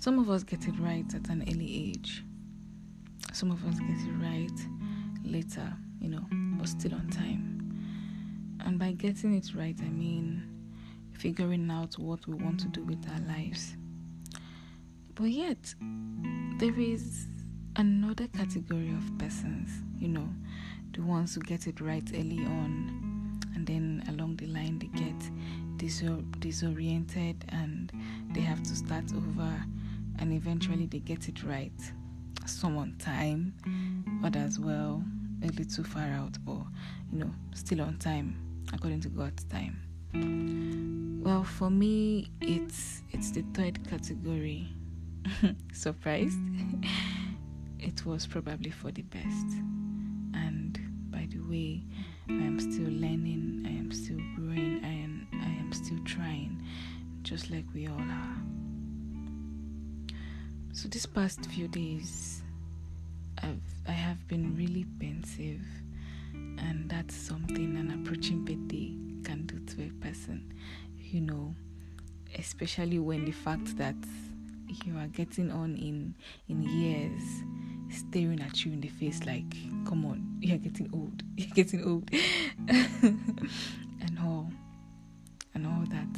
some of us get it right at an early age, some of us get it right later, you know, but still on time. And by getting it right, I mean figuring out what we want to do with our lives. But yet, there is another category of persons, you know, the ones who get it right early on, and then along the line they get disor- disoriented and they have to start over, and eventually they get it right. Some on time, others well a little too far out, or you know, still on time according to God's time. Well, for me, it's it's the third category. Surprised? it was probably for the best. And by the way, I am still learning, I am still growing, I am I am still trying, just like we all are. So these past few days I've I have been really pensive and that's something an approaching birthday can do to a person, you know, especially when the fact that you are getting on in in years staring at you in the face like come on you're getting old you're getting old and all and all that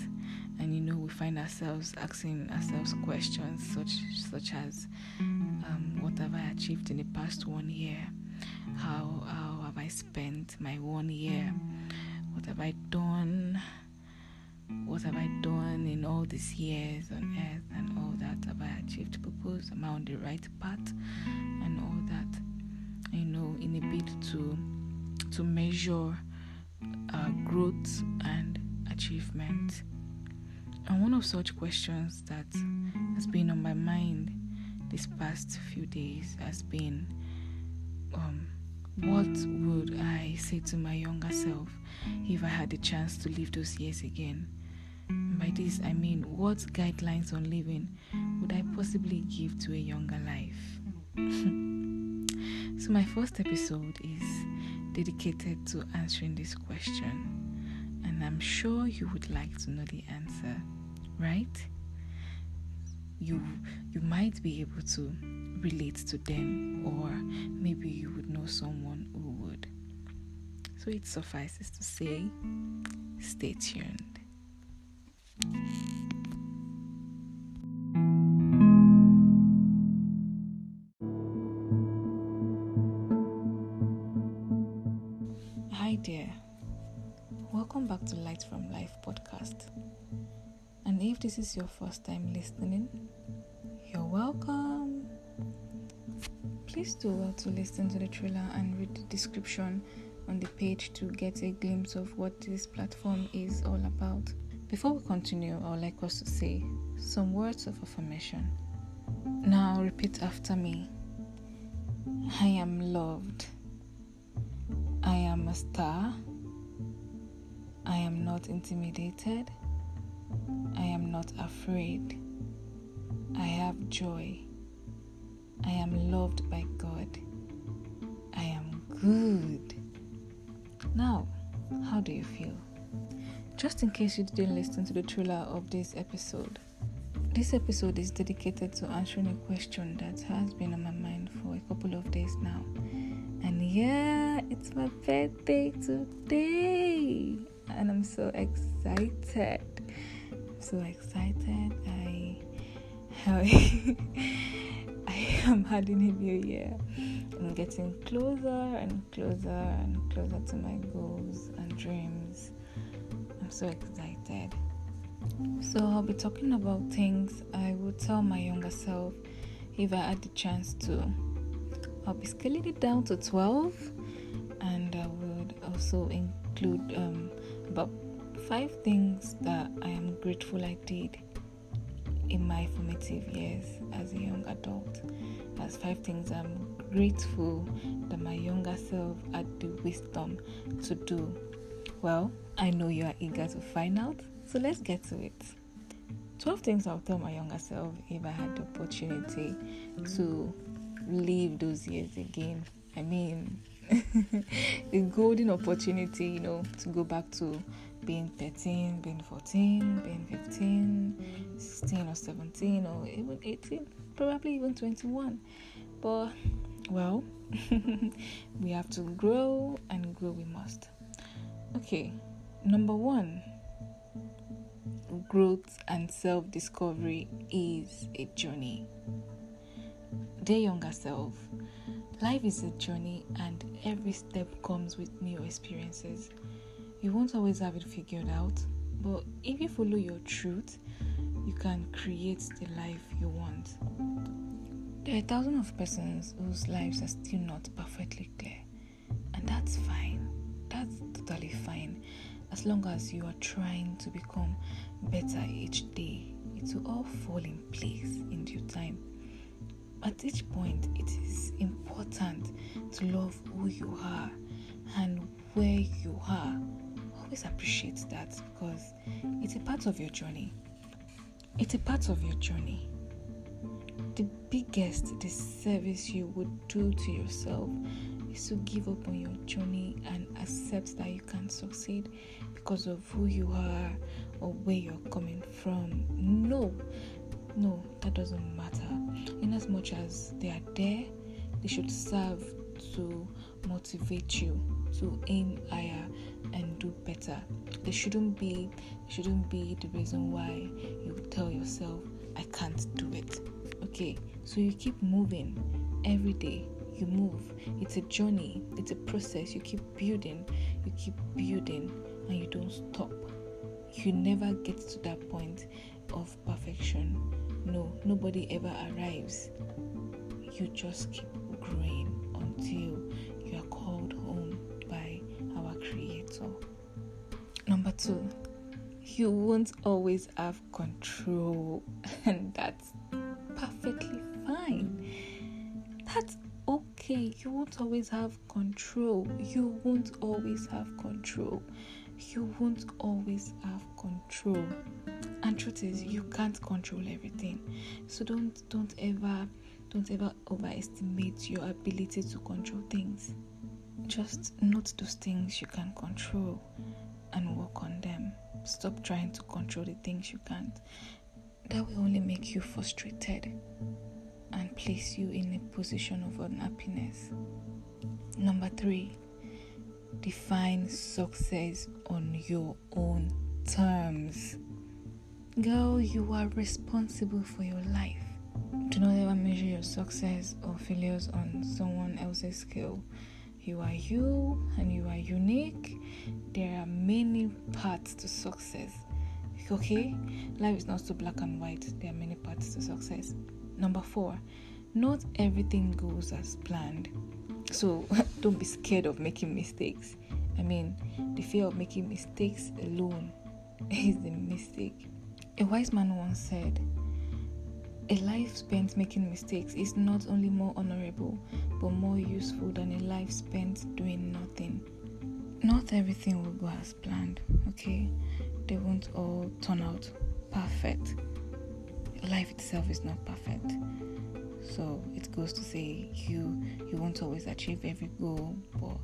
find ourselves asking ourselves questions such such as um, what have i achieved in the past one year how how have i spent my one year what have i done what have I done in all these years on earth and all that? Have I achieved purpose? Am I on the right path? And all that. You know, in a bid to to measure uh, growth and achievement. And one of such questions that has been on my mind these past few days has been um, what would I say to my younger self if I had the chance to live those years again? By this, I mean, what guidelines on living would I possibly give to a younger life? so, my first episode is dedicated to answering this question, and I'm sure you would like to know the answer, right? You you might be able to relate to them, or maybe you would know someone who would. So it suffices to say, stay tuned. Hi there. Welcome back to Light from Life podcast. If this is your first time listening, you're welcome. Please do well to listen to the trailer and read the description on the page to get a glimpse of what this platform is all about. Before we continue, I would like us to say some words of affirmation. Now repeat after me I am loved. I am a star. I am not intimidated. I am not afraid. I have joy. I am loved by God. I am good. Now, how do you feel? Just in case you didn't listen to the trailer of this episode, this episode is dedicated to answering a question that has been on my mind for a couple of days now. And yeah, it's my birthday today, and I'm so excited. So excited. I, I, I am having a new year. I'm getting closer and closer and closer to my goals and dreams I'm so excited. So, I'll be talking about things I would tell my younger self if I had the chance to. I'll be scaling it down to 12, and I would also include um, about five things that I am grateful I did in my formative years as a young adult. As five things I'm grateful that my younger self had the wisdom to do. Well, I know you are eager to find out, so let's get to it. 12 things I'll tell my younger self if I had the opportunity to live those years again. I mean, a golden opportunity, you know, to go back to being 13, being 14, being 15, 16 or 17 or even 18, probably even 21. But well, we have to grow and grow we must. Okay, number one growth and self discovery is a journey. Dear younger self, life is a journey and every step comes with new experiences. You won't always have it figured out, but if you follow your truth, you can create the life you want. There are thousands of persons whose lives are still not perfectly clear, and that's fine. That's totally fine. As long as you are trying to become better each day, it will all fall in place in due time. At each point, it is important to love who you are and where you are. Always appreciate that because it's a part of your journey. It's a part of your journey the biggest disservice you would do to yourself is to give up on your journey and accept that you can't succeed because of who you are or where you're coming from. No, no, that doesn't matter. In as much as they are there, they should serve to motivate you to aim higher and do better. They shouldn't be shouldn't be the reason why you tell yourself I can't do it. Okay, so you keep moving every day. You move. It's a journey, it's a process. You keep building, you keep building, and you don't stop. You never get to that point of perfection. No, nobody ever arrives. You just keep growing until Number two, you won't always have control, and that's perfectly fine. That's okay. You won't always have control. You won't always have control. You won't always have control. And truth is, you can't control everything. So don't don't ever don't ever overestimate your ability to control things. Just note those things you can control and work on them. Stop trying to control the things you can't that will only make you frustrated and place you in a position of unhappiness. Number three, define success on your own terms. Girl, you are responsible for your life. Do not ever measure your success or failures on someone else's scale. You are you and you are unique. There are many paths to success okay? Life is not so black and white, there are many paths to success. Number four, not everything goes as planned. So don't be scared of making mistakes. I mean, the fear of making mistakes alone is the mistake. A wise man once said, a life spent making mistakes is not only more honorable but more useful than a life spent doing nothing. Not everything will go as planned, okay? they won't all turn out perfect. Life itself is not perfect. So it goes to say you you won't always achieve every goal, but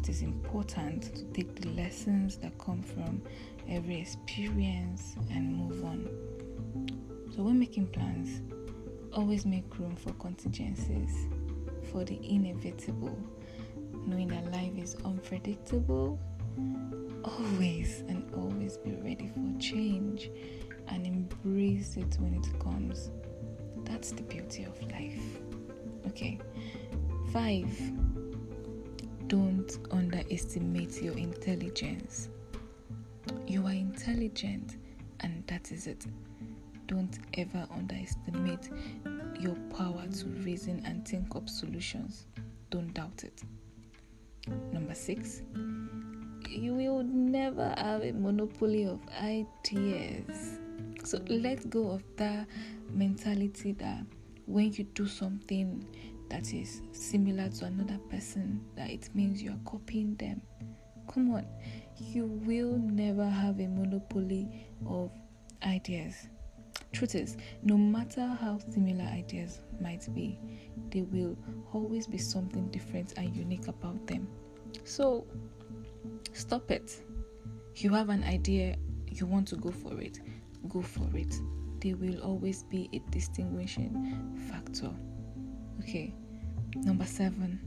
it is important to take the lessons that come from every experience and move on. So when making plans, always make room for contingencies, for the inevitable, knowing that life is unpredictable always and always be ready for change and embrace it when it comes. That's the beauty of life. Okay. Five, don't underestimate your intelligence. You are intelligent, and that is it. Don't ever underestimate your power to reason and think up solutions. Don't doubt it. Number six, you will never have a monopoly of ideas. So let go of that mentality that when you do something that is similar to another person, that it means you are copying them. Come on, you will never have a monopoly of ideas. Truth is, no matter how similar ideas might be, there will always be something different and unique about them. So Stop it. You have an idea, you want to go for it, go for it. There will always be a distinguishing factor. Okay, number seven,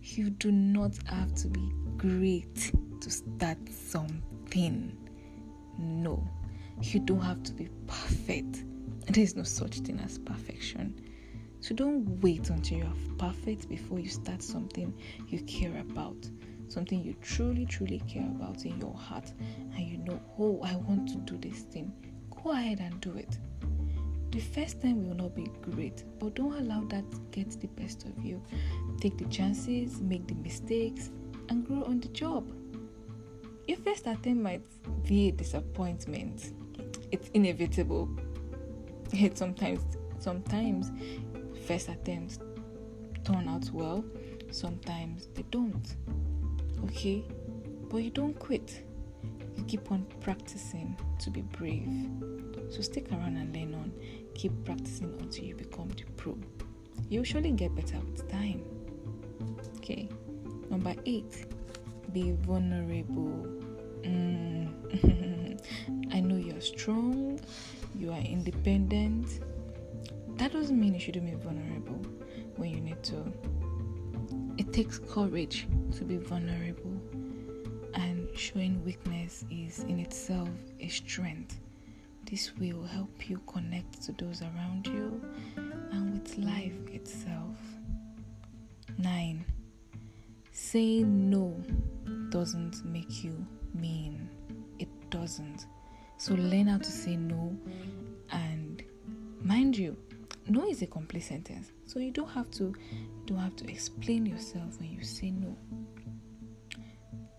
you do not have to be great to start something. No, you don't have to be perfect. There is no such thing as perfection. So don't wait until you're perfect before you start something you care about, something you truly, truly care about in your heart, and you know, oh, I want to do this thing. Go ahead and do it. The first time will not be great, but don't allow that to get the best of you. Take the chances, make the mistakes, and grow on the job. Your first attempt might be a disappointment. It's inevitable. It sometimes sometimes first attempts turn out well, sometimes they don't. Okay? But you don't quit. You keep on practicing to be brave. So stick around and learn on. Keep practicing until you become the pro. You'll surely get better with time. Okay. Number eight, be vulnerable. Mm. I know you're strong, you are independent. That doesn't mean you shouldn't be vulnerable when you need to. It takes courage to be vulnerable, and showing weakness is in itself a strength. This will help you connect to those around you and with life itself. 9. Saying no doesn't make you mean. Doesn't. So learn how to say no and mind you, no is a complete sentence. So you don't have to you don't have to explain yourself when you say no.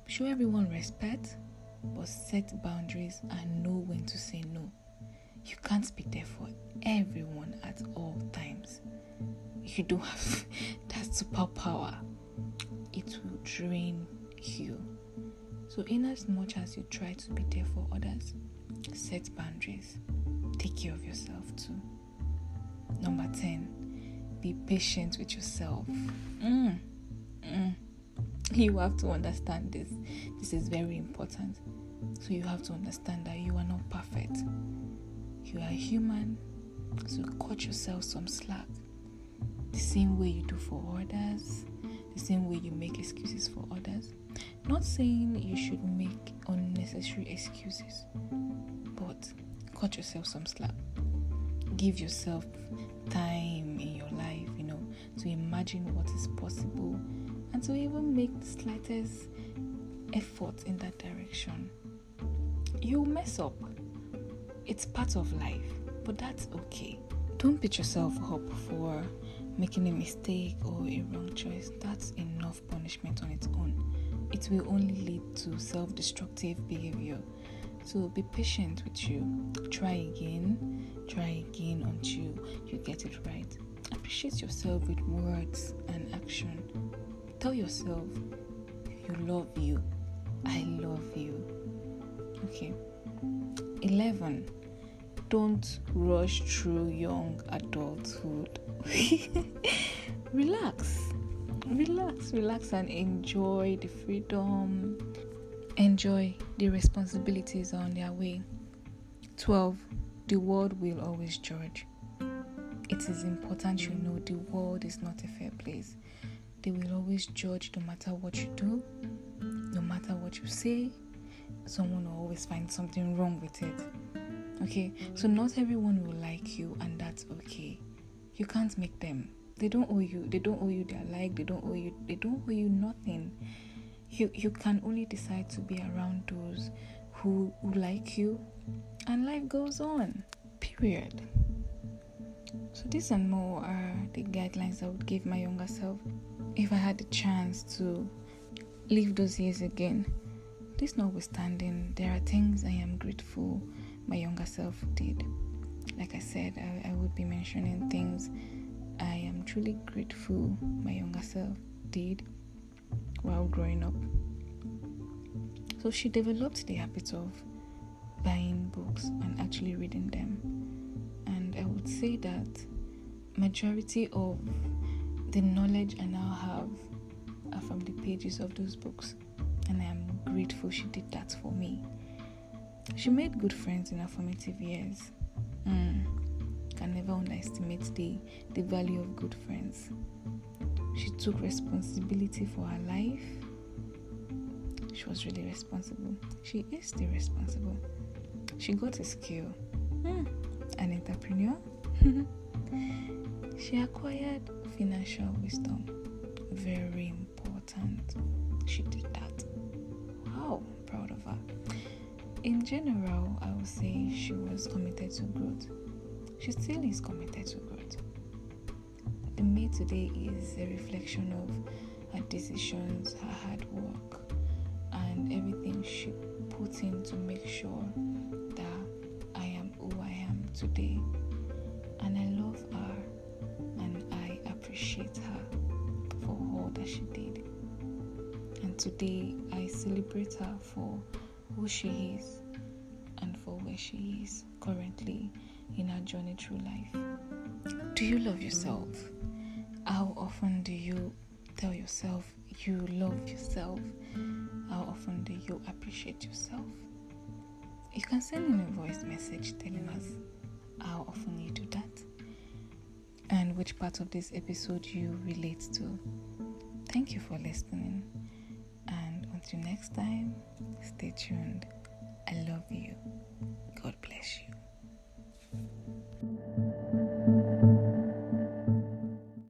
Show everyone respect, but set boundaries and know when to say no. You can't be there for everyone at all times. You don't have that superpower. It will drain you. So, in as much as you try to be there for others, set boundaries. Take care of yourself too. Number 10, be patient with yourself. Mm. Mm. You have to understand this. This is very important. So, you have to understand that you are not perfect. You are human, so cut yourself some slack. The same way you do for others, the same way you make excuses for others. Not saying you should make unnecessary excuses, but cut yourself some slack. Give yourself time in your life, you know, to imagine what is possible and to even make the slightest effort in that direction. You'll mess up it's part of life, but that's okay. Don't beat yourself up for making a mistake or a wrong choice. That's enough punishment on its own. It will only lead to self destructive behavior. So be patient with you. Try again, try again until you get it right. Appreciate yourself with words and action. Tell yourself you love you. I love you. Okay. 11 don't rush through young adulthood. relax, relax, relax, and enjoy the freedom. Enjoy the responsibilities on their way. 12. The world will always judge. It is important you know the world is not a fair place. They will always judge no matter what you do, no matter what you say. Someone will always find something wrong with it. Okay, so not everyone will like you, and that's okay. You can't make them. They don't owe you. They don't owe you their like. They don't owe you. They don't owe you nothing. You you can only decide to be around those who who like you, and life goes on. Period. So these and more are the guidelines I would give my younger self if I had the chance to live those years again. This notwithstanding, there are things I am grateful my younger self did. Like I said, I, I would be mentioning things I am truly grateful my younger self did while growing up. So she developed the habit of buying books and actually reading them. And I would say that majority of the knowledge I now have are from the pages of those books. And I am grateful she did that for me She made good friends in her formative years. Mm, never underestimate the, the value of good friends. She took responsibility for her life. She was really responsible. She is still responsible. She got a skill. Mm, an entrepreneur. she acquired financial wisdom. Very important. She did that. Wow, proud of her. In general, I would say she was committed to growth. She still is committed to growth. The me today is a reflection of her decisions, her hard work, and everything she put in to make sure that I am who I am today. And I love her and I appreciate her for all that she did. And today I celebrate her for who she is and for where she is currently in our journey through life. Do you love yourself? How often do you tell yourself you love yourself? How often do you appreciate yourself? You can send in a voice message telling us how often you do that and which part of this episode you relate to. Thank you for listening. And until next time, stay tuned. I love you. God bless you.